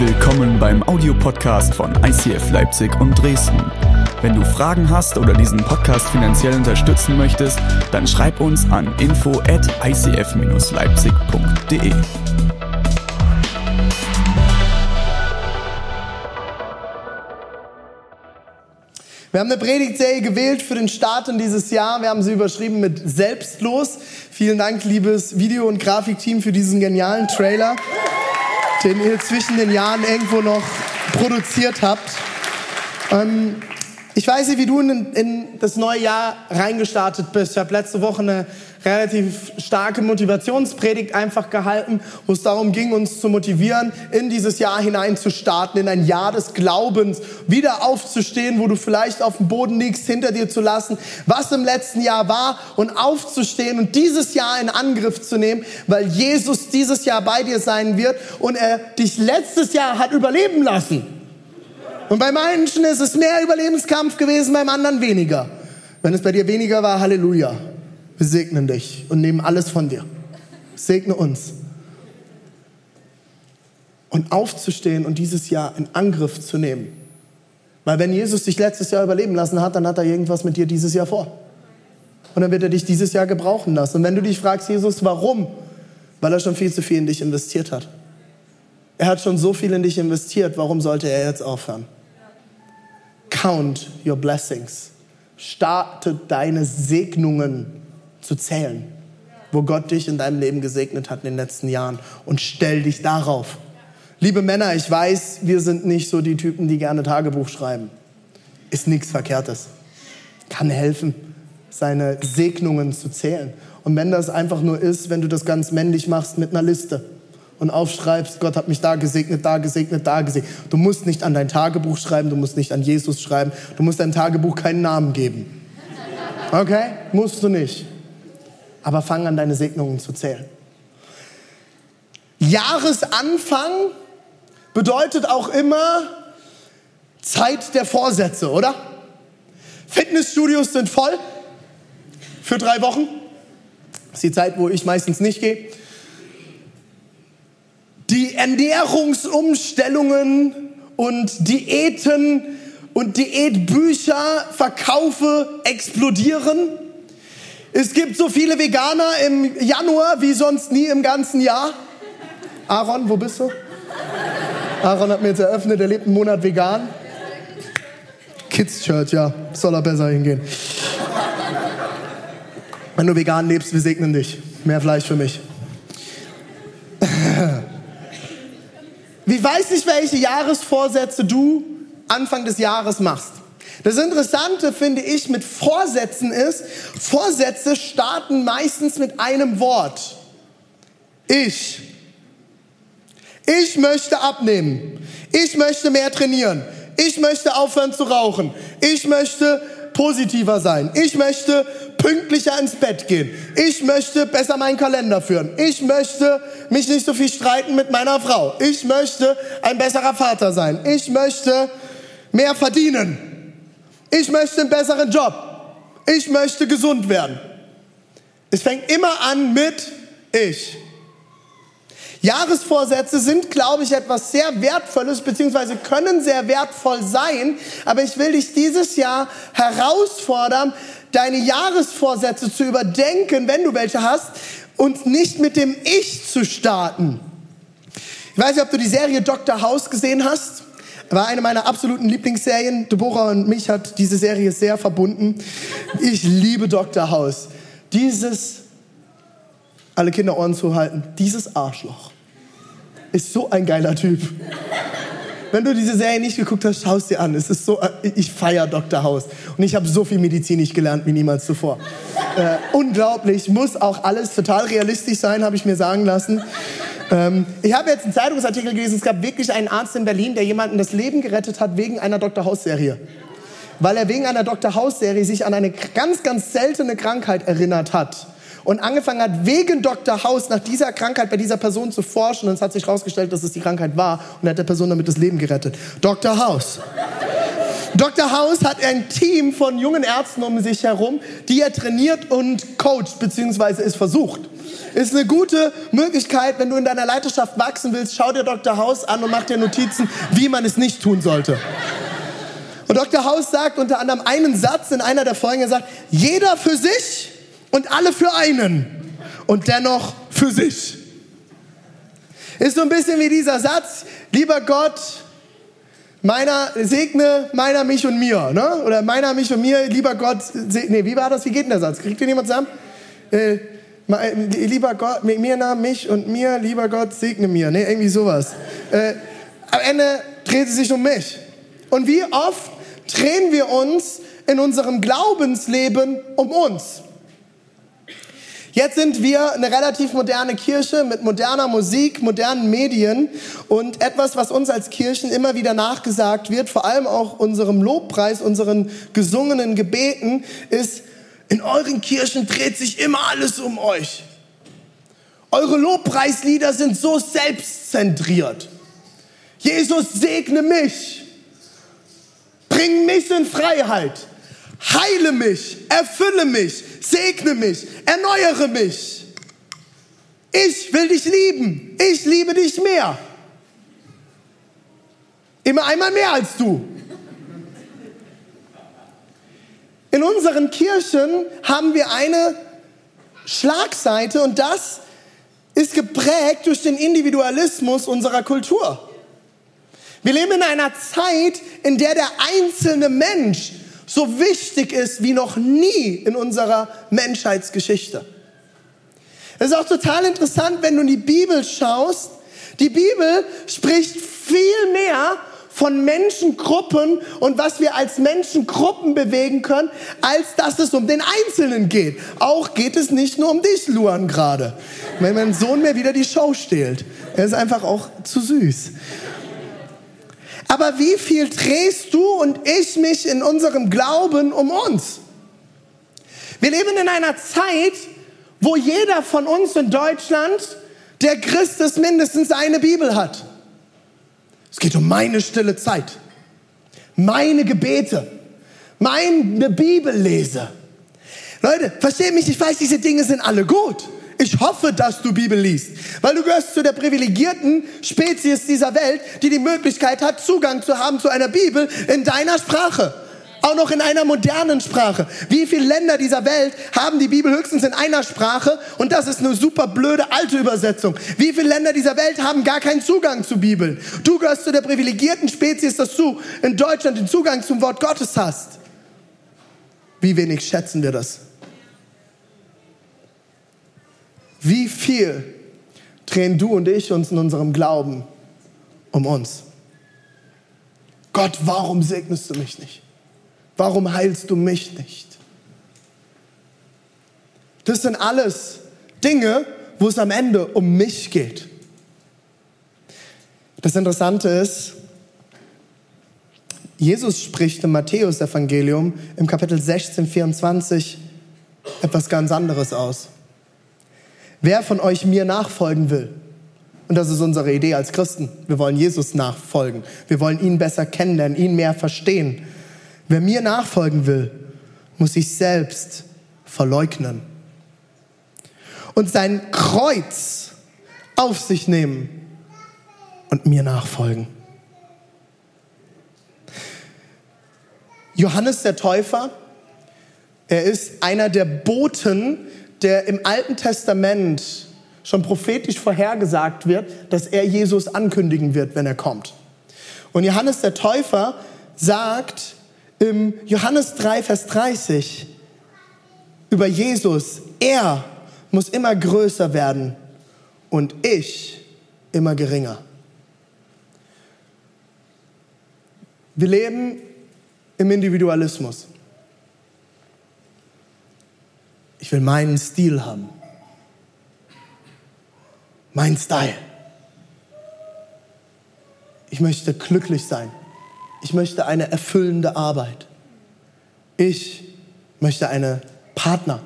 Willkommen beim Audiopodcast von ICF Leipzig und Dresden. Wenn du Fragen hast oder diesen Podcast finanziell unterstützen möchtest, dann schreib uns an info at icf-leipzig.de. Wir haben eine Predigtserie gewählt für den Start in dieses Jahr. Wir haben sie überschrieben mit Selbstlos. Vielen Dank, liebes Video- und Grafikteam, für diesen genialen Trailer den ihr zwischen den Jahren irgendwo noch produziert habt. Ähm, ich weiß nicht, wie du in, in, das neue Jahr reingestartet bist. Ich habe letzte Woche eine relativ starke Motivationspredigt einfach gehalten, wo es darum ging, uns zu motivieren, in dieses Jahr hinein zu starten, in ein Jahr des Glaubens, wieder aufzustehen, wo du vielleicht auf dem Boden liegst, hinter dir zu lassen, was im letzten Jahr war und aufzustehen und dieses Jahr in Angriff zu nehmen, weil Jesus dieses Jahr bei dir sein wird und er dich letztes Jahr hat überleben lassen. Und bei manchen ist es mehr Überlebenskampf gewesen, beim anderen weniger. Wenn es bei dir weniger war, Halleluja. Wir segnen dich und nehmen alles von dir. Segne uns. Und aufzustehen und dieses Jahr in Angriff zu nehmen. Weil wenn Jesus dich letztes Jahr überleben lassen hat, dann hat er irgendwas mit dir dieses Jahr vor. Und dann wird er dich dieses Jahr gebrauchen lassen. Und wenn du dich fragst, Jesus, warum? Weil er schon viel zu viel in dich investiert hat. Er hat schon so viel in dich investiert, warum sollte er jetzt aufhören? Count your blessings. Starte deine Segnungen zu zählen, wo Gott dich in deinem Leben gesegnet hat in den letzten Jahren und stell dich darauf. Liebe Männer, ich weiß, wir sind nicht so die Typen, die gerne Tagebuch schreiben. Ist nichts Verkehrtes. Kann helfen, seine Segnungen zu zählen. Und wenn das einfach nur ist, wenn du das ganz männlich machst mit einer Liste und aufschreibst, Gott hat mich da gesegnet, da gesegnet, da gesegnet. Du musst nicht an dein Tagebuch schreiben, du musst nicht an Jesus schreiben, du musst deinem Tagebuch keinen Namen geben. Okay? Musst du nicht. Aber fang an, deine Segnungen zu zählen. Jahresanfang bedeutet auch immer Zeit der Vorsätze, oder? Fitnessstudios sind voll für drei Wochen. Das ist die Zeit, wo ich meistens nicht gehe. Die Ernährungsumstellungen und Diäten und Diätbücher, Verkaufe explodieren. Es gibt so viele Veganer im Januar wie sonst nie im ganzen Jahr. Aaron, wo bist du? Aaron hat mir jetzt eröffnet, er lebt einen Monat vegan. Kids Church, ja, soll er besser hingehen. Wenn du vegan lebst, wir segnen dich. Mehr Fleisch für mich. Wie weiß ich, welche Jahresvorsätze du Anfang des Jahres machst? Das Interessante finde ich mit Vorsätzen ist, Vorsätze starten meistens mit einem Wort. Ich. Ich möchte abnehmen. Ich möchte mehr trainieren. Ich möchte aufhören zu rauchen. Ich möchte positiver sein. Ich möchte pünktlicher ins Bett gehen. Ich möchte besser meinen Kalender führen. Ich möchte mich nicht so viel streiten mit meiner Frau. Ich möchte ein besserer Vater sein. Ich möchte mehr verdienen. Ich möchte einen besseren Job. Ich möchte gesund werden. Es fängt immer an mit ich. Jahresvorsätze sind, glaube ich, etwas sehr Wertvolles, beziehungsweise können sehr wertvoll sein. Aber ich will dich dieses Jahr herausfordern, deine Jahresvorsätze zu überdenken, wenn du welche hast, und nicht mit dem Ich zu starten. Ich weiß nicht, ob du die Serie Dr. House gesehen hast. War eine meiner absoluten Lieblingsserien. Deborah und mich hat diese Serie sehr verbunden. Ich liebe Dr. House. Dieses, alle Kinder Ohren zu halten, dieses Arschloch ist so ein geiler Typ. Wenn du diese Serie nicht geguckt hast, schau es dir an. Es ist so, ich feiere Dr. House. Und ich habe so viel Medizin nicht gelernt wie niemals zuvor. Äh, unglaublich, muss auch alles total realistisch sein, habe ich mir sagen lassen. Ähm, ich habe jetzt einen Zeitungsartikel gelesen, es gab wirklich einen Arzt in Berlin, der jemanden das Leben gerettet hat wegen einer Dr. House-Serie. Weil er wegen einer Dr. House-Serie sich an eine ganz, ganz seltene Krankheit erinnert hat und angefangen hat, wegen Dr. House nach dieser Krankheit bei dieser Person zu forschen. Und es hat sich herausgestellt, dass es die Krankheit war und er hat der Person damit das Leben gerettet. Dr. House. Dr. House hat ein Team von jungen Ärzten um sich herum, die er trainiert und coacht, beziehungsweise es versucht. Ist eine gute Möglichkeit, wenn du in deiner Leiterschaft wachsen willst, schau dir Dr. House an und mach dir Notizen, wie man es nicht tun sollte. Und Dr. House sagt unter anderem einen Satz in einer der Folgen, er sagt, jeder für sich und alle für einen und dennoch für sich. Ist so ein bisschen wie dieser Satz, lieber Gott, meiner segne meiner mich und mir, ne? Oder meiner mich und mir, lieber Gott, segne, wie war das? Wie geht denn der Satz? Kriegt den jemand zusammen? Äh, lieber Gott, mir nach mich und mir, lieber Gott, segne mir. Ne, irgendwie sowas. Äh, am Ende dreht es sich um mich. Und wie oft drehen wir uns in unserem Glaubensleben um uns? Jetzt sind wir eine relativ moderne Kirche mit moderner Musik, modernen Medien und etwas, was uns als Kirchen immer wieder nachgesagt wird, vor allem auch unserem Lobpreis, unseren gesungenen Gebeten, ist, in euren Kirchen dreht sich immer alles um euch. Eure Lobpreislieder sind so selbstzentriert. Jesus segne mich. Bring mich in Freiheit. Heile mich, erfülle mich, segne mich, erneuere mich. Ich will dich lieben. Ich liebe dich mehr. Immer einmal mehr als du. In unseren Kirchen haben wir eine Schlagseite und das ist geprägt durch den Individualismus unserer Kultur. Wir leben in einer Zeit, in der der einzelne Mensch so wichtig ist wie noch nie in unserer Menschheitsgeschichte. Es ist auch total interessant, wenn du in die Bibel schaust. Die Bibel spricht viel mehr von Menschengruppen und was wir als Menschengruppen bewegen können, als dass es um den Einzelnen geht. Auch geht es nicht nur um dich, Luan, gerade. Wenn mein Sohn mir wieder die Show stehlt. Er ist einfach auch zu süß. Aber wie viel drehst du und ich mich in unserem Glauben um uns? Wir leben in einer Zeit, wo jeder von uns in Deutschland, der Christ ist, mindestens eine Bibel hat. Es geht um meine stille Zeit, meine Gebete, meine Bibellese. Leute, versteht mich, ich weiß, diese Dinge sind alle gut. Ich hoffe, dass du Bibel liest, weil du gehörst zu der privilegierten Spezies dieser Welt, die die Möglichkeit hat, Zugang zu haben zu einer Bibel in deiner Sprache. Auch noch in einer modernen Sprache. Wie viele Länder dieser Welt haben die Bibel höchstens in einer Sprache und das ist eine super blöde alte Übersetzung. Wie viele Länder dieser Welt haben gar keinen Zugang zu Bibel? Du gehörst zu der privilegierten Spezies, dass du in Deutschland den Zugang zum Wort Gottes hast. Wie wenig schätzen wir das? Wie viel drehen du und ich uns in unserem Glauben um uns? Gott, warum segnest du mich nicht? Warum heilst du mich nicht? Das sind alles Dinge, wo es am Ende um mich geht. Das Interessante ist, Jesus spricht im Matthäus-Evangelium im Kapitel 16, 24 etwas ganz anderes aus. Wer von euch mir nachfolgen will, und das ist unsere Idee als Christen, wir wollen Jesus nachfolgen, wir wollen ihn besser kennenlernen, ihn mehr verstehen. Wer mir nachfolgen will, muss sich selbst verleugnen und sein Kreuz auf sich nehmen und mir nachfolgen. Johannes der Täufer, er ist einer der Boten der im Alten Testament schon prophetisch vorhergesagt wird, dass er Jesus ankündigen wird, wenn er kommt. Und Johannes der Täufer sagt im Johannes 3, Vers 30 über Jesus, er muss immer größer werden und ich immer geringer. Wir leben im Individualismus. Ich will meinen Stil haben. Mein Style. Ich möchte glücklich sein. Ich möchte eine erfüllende Arbeit. Ich möchte eine Partner.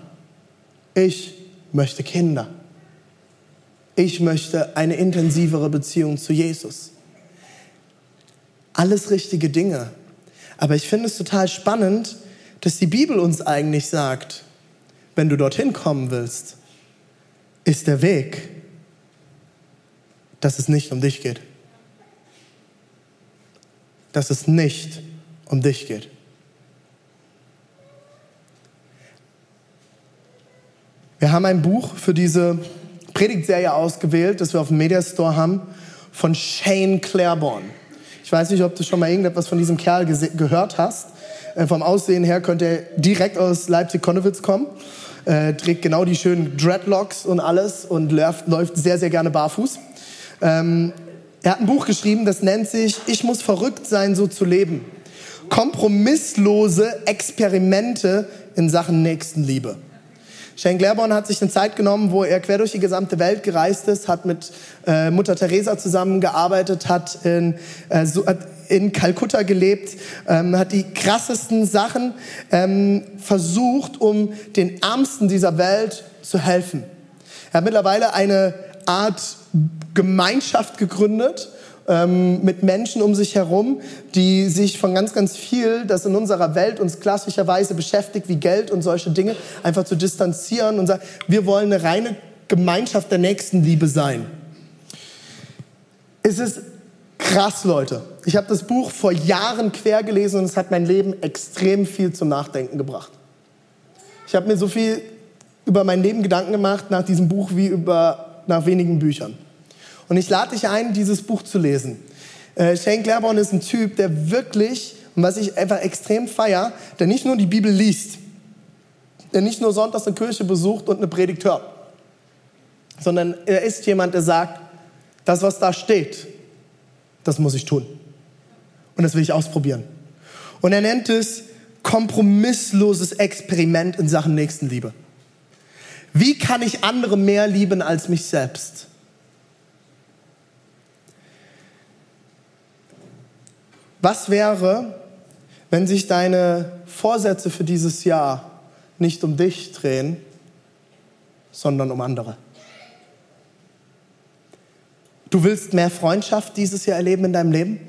Ich möchte Kinder. Ich möchte eine intensivere Beziehung zu Jesus. Alles richtige Dinge. Aber ich finde es total spannend, dass die Bibel uns eigentlich sagt, wenn du dorthin kommen willst, ist der Weg, dass es nicht um dich geht. Dass es nicht um dich geht. Wir haben ein Buch für diese Predigtserie ausgewählt, das wir auf dem Mediastore haben, von Shane Claiborne. Ich weiß nicht, ob du schon mal irgendetwas von diesem Kerl gehört hast. Äh, vom Aussehen her könnte er direkt aus Leipzig-Konnewitz kommen. Äh, trägt genau die schönen Dreadlocks und alles und läuft, läuft sehr, sehr gerne barfuß. Ähm, er hat ein Buch geschrieben, das nennt sich Ich muss verrückt sein, so zu leben. Kompromisslose Experimente in Sachen Nächstenliebe. Shane Claiborne hat sich eine Zeit genommen, wo er quer durch die gesamte Welt gereist ist, hat mit äh, Mutter Teresa zusammengearbeitet, hat in, äh, so, in Kalkutta gelebt, ähm, hat die krassesten Sachen ähm, versucht, um den Ärmsten dieser Welt zu helfen. Er hat mittlerweile eine Art Gemeinschaft gegründet, ähm, mit Menschen um sich herum, die sich von ganz, ganz viel, das in unserer Welt uns klassischerweise beschäftigt, wie Geld und solche Dinge, einfach zu distanzieren und sagen, wir wollen eine reine Gemeinschaft der Nächstenliebe sein. Es ist krass, Leute. Ich habe das Buch vor Jahren quer gelesen und es hat mein Leben extrem viel zum Nachdenken gebracht. Ich habe mir so viel über mein Leben Gedanken gemacht nach diesem Buch wie über nach wenigen Büchern. Und ich lade dich ein, dieses Buch zu lesen. Äh, Shane Claiborne ist ein Typ, der wirklich, und was ich einfach extrem feier, der nicht nur die Bibel liest, der nicht nur sonntags eine Kirche besucht und eine Predigt hört, sondern er ist jemand, der sagt, das, was da steht, das muss ich tun. Und das will ich ausprobieren. Und er nennt es kompromissloses Experiment in Sachen Nächstenliebe. Wie kann ich andere mehr lieben als mich selbst? Was wäre, wenn sich deine Vorsätze für dieses Jahr nicht um dich drehen, sondern um andere? Du willst mehr Freundschaft dieses Jahr erleben in deinem Leben?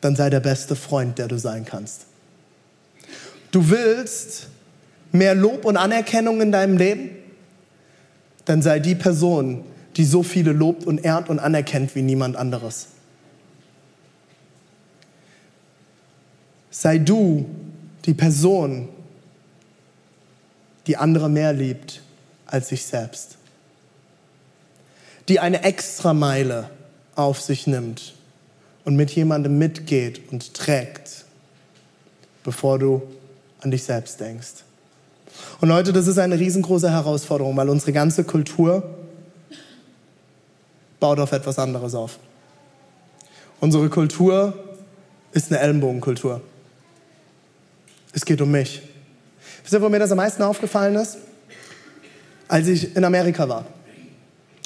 Dann sei der beste Freund, der du sein kannst. Du willst mehr Lob und Anerkennung in deinem Leben? Dann sei die Person, die so viele lobt und ehrt und anerkennt wie niemand anderes. Sei du die Person, die andere mehr liebt als sich selbst. Die eine Extrameile auf sich nimmt und mit jemandem mitgeht und trägt, bevor du an dich selbst denkst. Und Leute, das ist eine riesengroße Herausforderung, weil unsere ganze Kultur baut auf etwas anderes auf. Unsere Kultur ist eine Ellenbogenkultur. Es geht um mich. Wisst ihr, wo mir das am meisten aufgefallen ist? Als ich in Amerika war.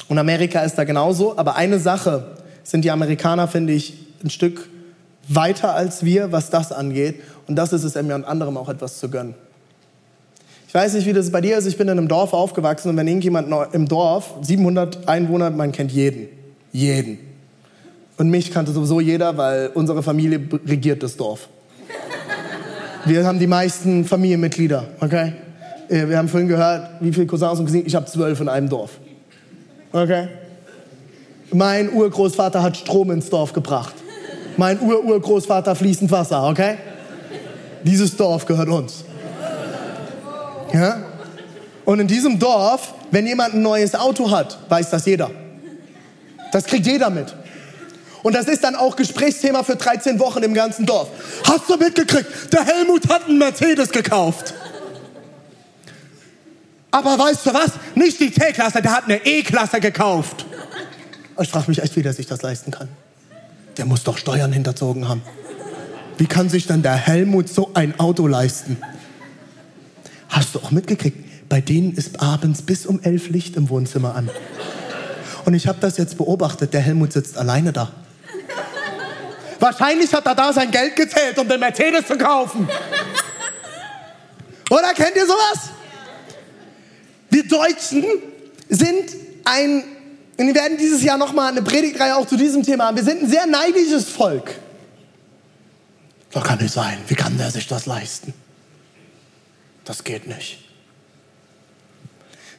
Und Amerika ist da genauso, aber eine Sache sind die Amerikaner, finde ich, ein Stück weiter als wir, was das angeht. Und das ist es, mir und anderem auch etwas zu gönnen. Ich weiß nicht, wie das bei dir ist. Ich bin in einem Dorf aufgewachsen und wenn irgendjemand im Dorf, 700 Einwohner, man kennt jeden. Jeden. Und mich kannte sowieso jeder, weil unsere Familie regiert das Dorf. Wir haben die meisten Familienmitglieder, okay? Äh, wir haben vorhin gehört, wie viele Cousins und Cousinen. Ich habe zwölf in einem Dorf. Okay? Mein Urgroßvater hat Strom ins Dorf gebracht. Mein Ururgroßvater fließend Wasser, okay? Dieses Dorf gehört uns. Ja? Und in diesem Dorf, wenn jemand ein neues Auto hat, weiß das jeder. Das kriegt jeder mit. Und das ist dann auch Gesprächsthema für 13 Wochen im ganzen Dorf. Hast du mitgekriegt? Der Helmut hat einen Mercedes gekauft. Aber weißt du was? Nicht die C-Klasse, der hat eine E-Klasse gekauft. Ich frage mich echt, wie der sich das leisten kann. Der muss doch Steuern hinterzogen haben. Wie kann sich dann der Helmut so ein Auto leisten? Hast du auch mitgekriegt? Bei denen ist abends bis um elf Licht im Wohnzimmer an. Und ich habe das jetzt beobachtet. Der Helmut sitzt alleine da. Wahrscheinlich hat er da sein Geld gezählt, um den Mercedes zu kaufen. Oder kennt ihr sowas? Wir Deutschen sind ein, und wir werden dieses Jahr nochmal eine Predigtreihe auch zu diesem Thema haben. Wir sind ein sehr neidisches Volk. Das kann nicht sein. Wie kann der sich das leisten? Das geht nicht.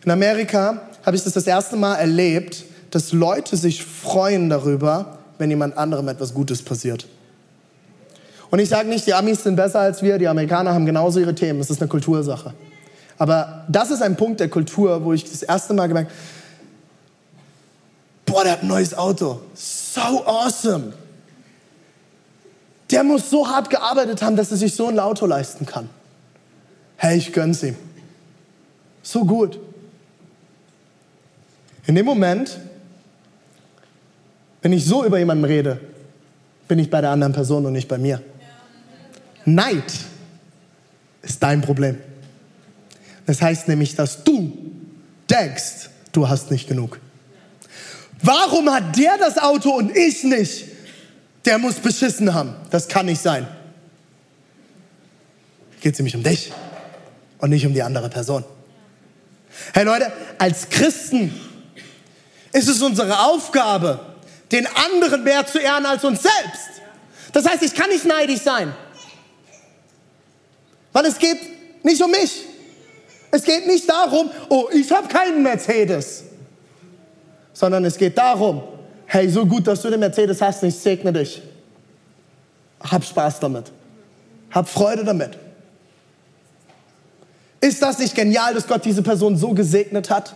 In Amerika habe ich das das erste Mal erlebt, dass Leute sich freuen darüber, wenn jemand anderem etwas Gutes passiert. Und ich sage nicht, die Amis sind besser als wir, die Amerikaner haben genauso ihre Themen, es ist eine Kultursache. Aber das ist ein Punkt der Kultur, wo ich das erste Mal gemerkt habe, boah, der hat ein neues Auto, so awesome. Der muss so hart gearbeitet haben, dass er sich so ein Auto leisten kann. Hey, ich gönn's ihm. So gut. In dem Moment, wenn ich so über jemanden rede, bin ich bei der anderen Person und nicht bei mir. Neid ist dein Problem. Das heißt nämlich, dass du denkst, du hast nicht genug. Warum hat der das Auto und ich nicht? Der muss beschissen haben. Das kann nicht sein. Geht es nämlich um dich und nicht um die andere Person. Hey Leute, als Christen ist es unsere Aufgabe, den anderen mehr zu ehren als uns selbst. Das heißt, ich kann nicht neidisch sein. Weil es geht nicht um mich. Es geht nicht darum, oh, ich habe keinen Mercedes. Sondern es geht darum, hey, so gut, dass du den Mercedes hast, ich segne dich. Hab Spaß damit. Hab Freude damit. Ist das nicht genial, dass Gott diese Person so gesegnet hat?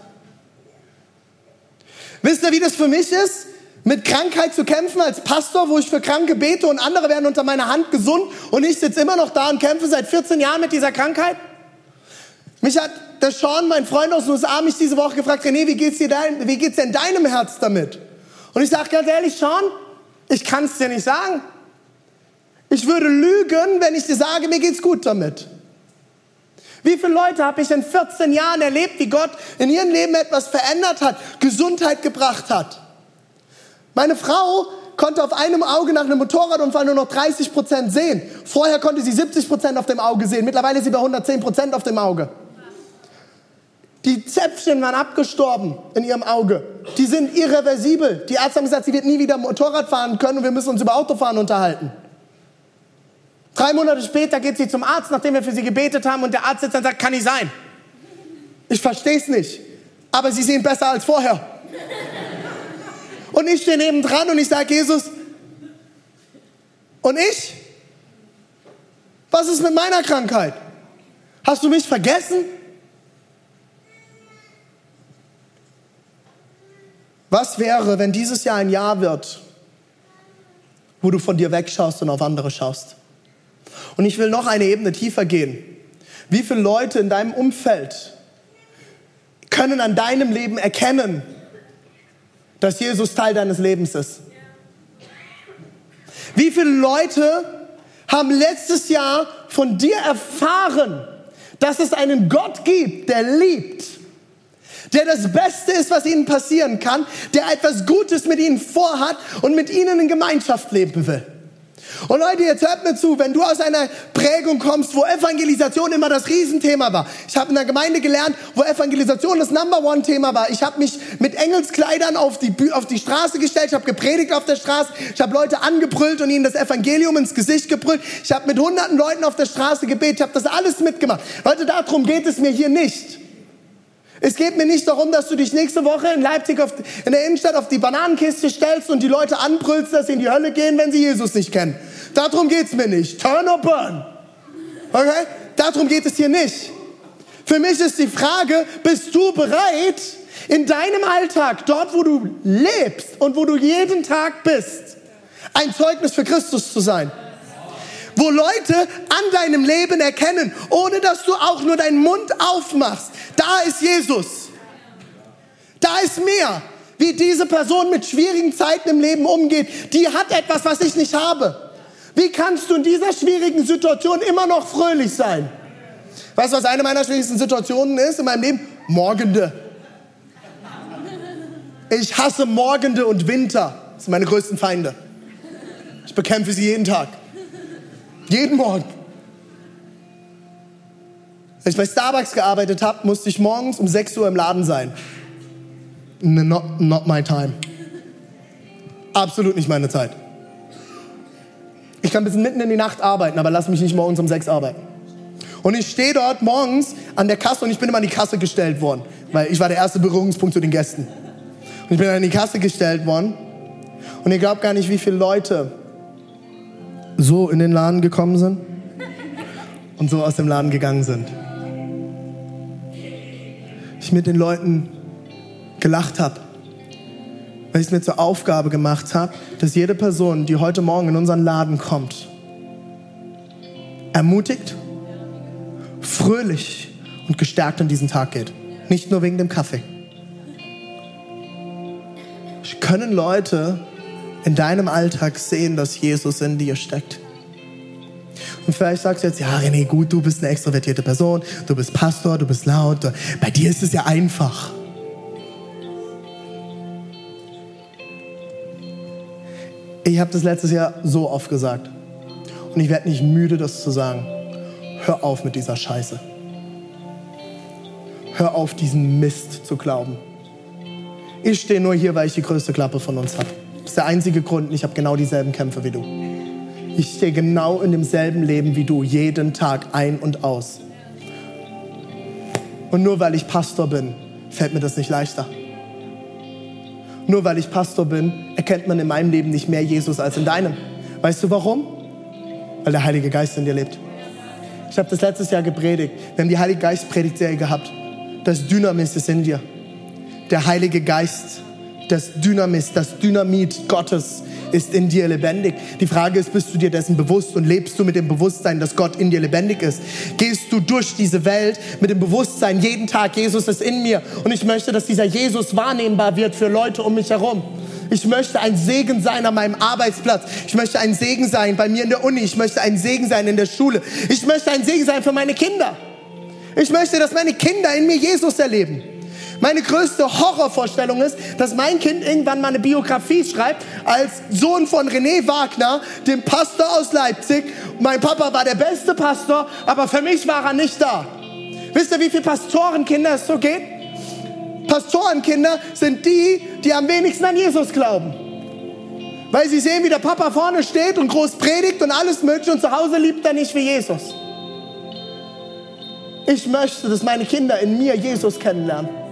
Wisst ihr, wie das für mich ist? Mit Krankheit zu kämpfen als Pastor, wo ich für Kranke bete und andere werden unter meiner Hand gesund und ich sitze immer noch da und kämpfe seit 14 Jahren mit dieser Krankheit? Mich hat der Sean, mein Freund aus den USA, mich diese Woche gefragt, René, wie geht's dir dein, wie geht's denn deinem Herz damit? Und ich sage ganz ehrlich, Sean, ich kann es dir nicht sagen. Ich würde lügen, wenn ich dir sage, mir geht's gut damit. Wie viele Leute habe ich in 14 Jahren erlebt, wie Gott in ihrem Leben etwas verändert hat, Gesundheit gebracht hat? Meine Frau konnte auf einem Auge nach einem Motorradunfall nur noch 30 Prozent sehen. Vorher konnte sie 70 Prozent auf dem Auge sehen. Mittlerweile ist sie bei 110 Prozent auf dem Auge. Die Zäpfchen waren abgestorben in ihrem Auge. Die sind irreversibel. Die Ärzte haben gesagt, sie wird nie wieder Motorrad fahren können und wir müssen uns über Autofahren unterhalten. Drei Monate später geht sie zum Arzt, nachdem wir für sie gebetet haben und der Arzt sitzt und sagt, kann nicht sein. Ich verstehe es nicht. Aber sie sehen besser als vorher. Und ich stehe neben dran und ich sage, Jesus, und ich? Was ist mit meiner Krankheit? Hast du mich vergessen? Was wäre, wenn dieses Jahr ein Jahr wird, wo du von dir wegschaust und auf andere schaust? Und ich will noch eine Ebene tiefer gehen. Wie viele Leute in deinem Umfeld können an deinem Leben erkennen, dass Jesus Teil deines Lebens ist? Wie viele Leute haben letztes Jahr von dir erfahren, dass es einen Gott gibt, der liebt, der das Beste ist, was ihnen passieren kann, der etwas Gutes mit ihnen vorhat und mit ihnen in Gemeinschaft leben will. Und Leute, jetzt hört mir zu, wenn du aus einer Prägung kommst, wo Evangelisation immer das Riesenthema war. Ich habe in einer Gemeinde gelernt, wo Evangelisation das Number One Thema war. Ich habe mich mit Engelskleidern auf die, auf die Straße gestellt, ich habe gepredigt auf der Straße, ich habe Leute angebrüllt und ihnen das Evangelium ins Gesicht gebrüllt. Ich habe mit hunderten Leuten auf der Straße gebetet, ich habe das alles mitgemacht. Leute, darum geht es mir hier nicht. Es geht mir nicht darum, dass du dich nächste Woche in Leipzig auf, in der Innenstadt auf die Bananenkiste stellst und die Leute anbrüllst, dass sie in die Hölle gehen, wenn sie Jesus nicht kennen. Darum geht's mir nicht. Turn or burn. Okay? Darum geht es hier nicht. Für mich ist die Frage, bist du bereit, in deinem Alltag, dort wo du lebst und wo du jeden Tag bist, ein Zeugnis für Christus zu sein? Wo Leute an deinem Leben erkennen, ohne dass du auch nur deinen Mund aufmachst, da ist Jesus. Da ist mehr. Wie diese Person mit schwierigen Zeiten im Leben umgeht, die hat etwas, was ich nicht habe. Wie kannst du in dieser schwierigen Situation immer noch fröhlich sein? Weißt du, was eine meiner schwierigsten Situationen ist in meinem Leben? Morgende. Ich hasse Morgende und Winter. Das sind meine größten Feinde. Ich bekämpfe sie jeden Tag. Jeden Morgen. Als ich bei Starbucks gearbeitet habe, musste ich morgens um 6 Uhr im Laden sein. Not, not my time. Absolut nicht meine Zeit. Ich kann bis mitten in die Nacht arbeiten, aber lass mich nicht morgens um sechs arbeiten. Und ich stehe dort morgens an der Kasse und ich bin immer an die Kasse gestellt worden, weil ich war der erste Berührungspunkt zu den Gästen. Und ich bin an die Kasse gestellt worden und ihr glaubt gar nicht, wie viele Leute so in den Laden gekommen sind und so aus dem Laden gegangen sind. Ich mit den Leuten gelacht habe, weil ich es mir zur Aufgabe gemacht habe, dass jede Person, die heute Morgen in unseren Laden kommt, ermutigt, fröhlich und gestärkt in diesen Tag geht. Nicht nur wegen dem Kaffee. Können Leute in deinem Alltag sehen, dass Jesus in dir steckt? Und vielleicht sagst du jetzt, ja, René, gut, du bist eine extrovertierte Person, du bist Pastor, du bist laut, bei dir ist es ja einfach. Ich habe das letztes Jahr so oft gesagt. Und ich werde nicht müde, das zu sagen. Hör auf mit dieser Scheiße. Hör auf, diesen Mist zu glauben. Ich stehe nur hier, weil ich die größte Klappe von uns habe. Das ist der einzige Grund. Ich habe genau dieselben Kämpfe wie du. Ich stehe genau in demselben Leben wie du, jeden Tag ein und aus. Und nur weil ich Pastor bin, fällt mir das nicht leichter. Nur weil ich Pastor bin, erkennt man in meinem Leben nicht mehr Jesus als in deinem. Weißt du warum? Weil der Heilige Geist in dir lebt. Ich habe das letztes Jahr gepredigt. Wir haben die Heilige Geist Predigtserie gehabt. Das Dynamis ist in dir. Der Heilige Geist, das Dynamis, das Dynamit Gottes ist in dir lebendig. Die Frage ist, bist du dir dessen bewusst und lebst du mit dem Bewusstsein, dass Gott in dir lebendig ist? Gehst du durch diese Welt mit dem Bewusstsein, jeden Tag, Jesus ist in mir und ich möchte, dass dieser Jesus wahrnehmbar wird für Leute um mich herum. Ich möchte ein Segen sein an meinem Arbeitsplatz. Ich möchte ein Segen sein bei mir in der Uni. Ich möchte ein Segen sein in der Schule. Ich möchte ein Segen sein für meine Kinder. Ich möchte, dass meine Kinder in mir Jesus erleben. Meine größte Horrorvorstellung ist, dass mein Kind irgendwann mal eine Biografie schreibt als Sohn von René Wagner, dem Pastor aus Leipzig. Mein Papa war der beste Pastor, aber für mich war er nicht da. Wisst ihr, wie viele Pastorenkinder es so geht? Pastorenkinder sind die, die am wenigsten an Jesus glauben. Weil sie sehen, wie der Papa vorne steht und groß predigt und alles mögliche und zu Hause liebt er nicht wie Jesus. Ich möchte, dass meine Kinder in mir Jesus kennenlernen.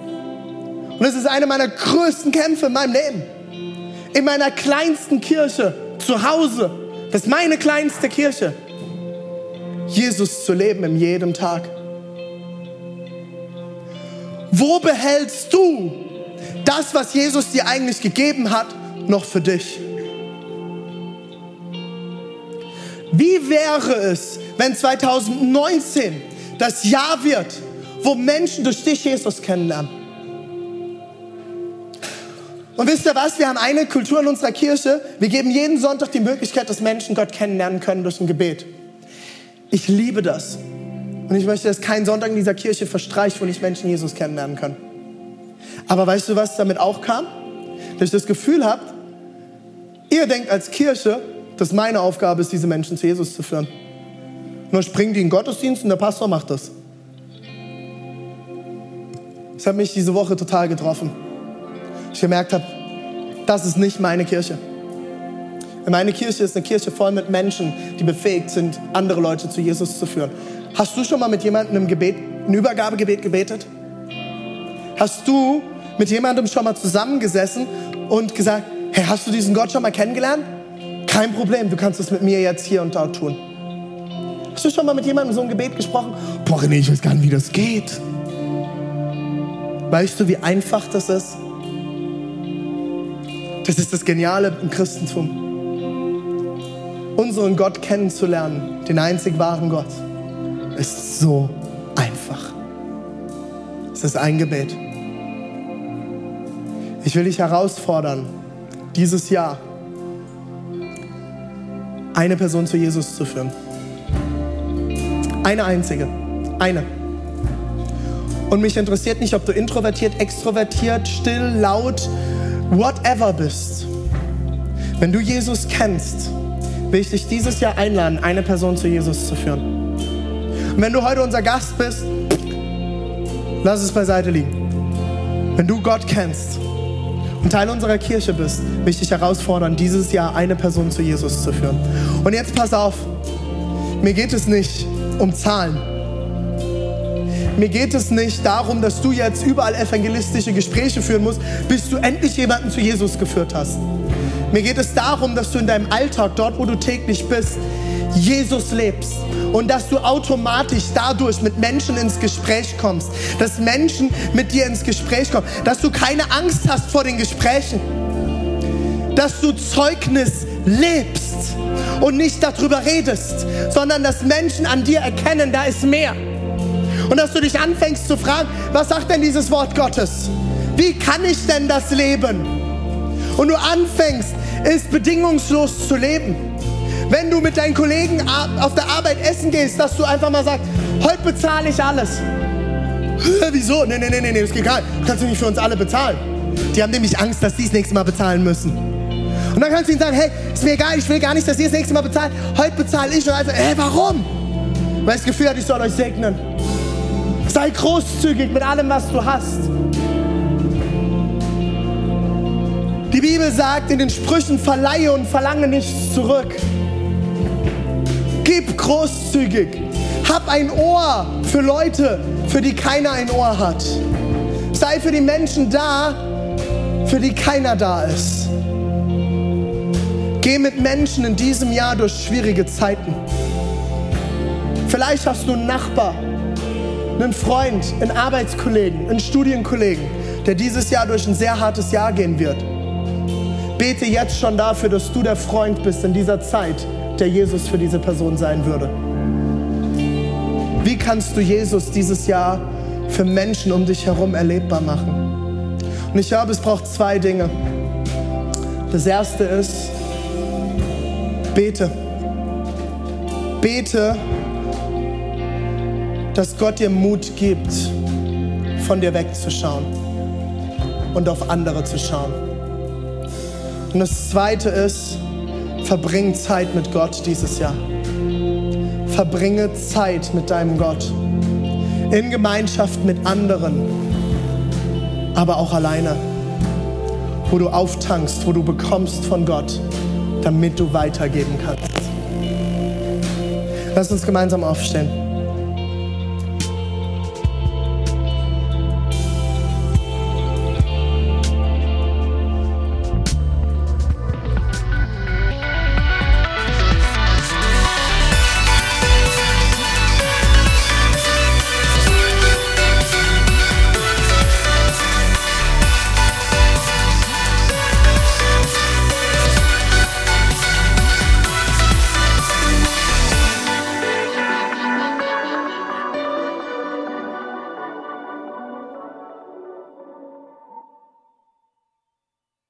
Und es ist einer meiner größten Kämpfe in meinem Leben. In meiner kleinsten Kirche, zu Hause, das ist meine kleinste Kirche, Jesus zu leben in jedem Tag. Wo behältst du das, was Jesus dir eigentlich gegeben hat, noch für dich? Wie wäre es, wenn 2019 das Jahr wird, wo Menschen durch dich Jesus kennenlernen? Und wisst ihr was? Wir haben eine Kultur in unserer Kirche. Wir geben jeden Sonntag die Möglichkeit, dass Menschen Gott kennenlernen können durch ein Gebet. Ich liebe das. Und ich möchte, dass kein Sonntag in dieser Kirche verstreicht, wo nicht Menschen Jesus kennenlernen können. Aber weißt du, was damit auch kam? Dass ich das Gefühl habe, ihr denkt als Kirche, dass meine Aufgabe ist, diese Menschen zu Jesus zu führen. Dann springen die in den Gottesdienst und der Pastor macht das. Das hat mich diese Woche total getroffen ich gemerkt habe, das ist nicht meine Kirche. Meine Kirche ist eine Kirche voll mit Menschen, die befähigt sind, andere Leute zu Jesus zu führen. Hast du schon mal mit jemandem im Gebet, ein Übergabegebet gebetet? Hast du mit jemandem schon mal zusammengesessen und gesagt, hey, hast du diesen Gott schon mal kennengelernt? Kein Problem, du kannst es mit mir jetzt hier und dort tun. Hast du schon mal mit jemandem so ein Gebet gesprochen? Boah, René, ich weiß gar nicht, wie das geht. Weißt du, wie einfach das ist? Das ist das Geniale im Christentum. Unseren Gott kennenzulernen, den einzig wahren Gott, ist so einfach. Es ist ein Gebet. Ich will dich herausfordern, dieses Jahr eine Person zu Jesus zu führen. Eine einzige. Eine. Und mich interessiert nicht, ob du introvertiert, extrovertiert, still, laut, whatever bist, wenn du Jesus kennst, will ich dich dieses Jahr einladen, eine Person zu Jesus zu führen. Und wenn du heute unser Gast bist, lass es beiseite liegen. Wenn du Gott kennst und Teil unserer Kirche bist, will ich dich herausfordern, dieses Jahr eine Person zu Jesus zu führen. Und jetzt pass auf, mir geht es nicht um Zahlen. Mir geht es nicht darum, dass du jetzt überall evangelistische Gespräche führen musst, bis du endlich jemanden zu Jesus geführt hast. Mir geht es darum, dass du in deinem Alltag, dort wo du täglich bist, Jesus lebst und dass du automatisch dadurch mit Menschen ins Gespräch kommst, dass Menschen mit dir ins Gespräch kommen, dass du keine Angst hast vor den Gesprächen, dass du Zeugnis lebst und nicht darüber redest, sondern dass Menschen an dir erkennen, da ist mehr. Und dass du dich anfängst zu fragen, was sagt denn dieses Wort Gottes? Wie kann ich denn das leben? Und du anfängst, es bedingungslos zu leben. Wenn du mit deinen Kollegen auf der Arbeit essen gehst, dass du einfach mal sagst, heute bezahle ich alles. Wieso? Nee, nee, nee, nee, das geht gar nicht. Du kannst du nicht für uns alle bezahlen. Die haben nämlich Angst, dass die das nächste Mal bezahlen müssen. Und dann kannst du ihnen sagen, hey, ist mir egal, ich will gar nicht, dass ihr das nächste Mal bezahlt. Heute bezahle ich. Und also, hey, warum? Weil das Gefühl hatte, ich soll euch segnen. Sei großzügig mit allem, was du hast. Die Bibel sagt in den Sprüchen, verleihe und verlange nichts zurück. Gib großzügig. Hab ein Ohr für Leute, für die keiner ein Ohr hat. Sei für die Menschen da, für die keiner da ist. Geh mit Menschen in diesem Jahr durch schwierige Zeiten. Vielleicht hast du einen Nachbar, einen Freund, einen Arbeitskollegen, einen Studienkollegen, der dieses Jahr durch ein sehr hartes Jahr gehen wird. Bete jetzt schon dafür, dass du der Freund bist in dieser Zeit, der Jesus für diese Person sein würde. Wie kannst du Jesus dieses Jahr für Menschen um dich herum erlebbar machen? Und ich glaube, es braucht zwei Dinge. Das erste ist, bete. Bete, dass Gott dir Mut gibt, von dir wegzuschauen und auf andere zu schauen. Und das zweite ist, Verbring Zeit mit Gott dieses Jahr. Verbringe Zeit mit deinem Gott. In Gemeinschaft mit anderen, aber auch alleine. Wo du auftankst, wo du bekommst von Gott, damit du weitergeben kannst. Lass uns gemeinsam aufstehen.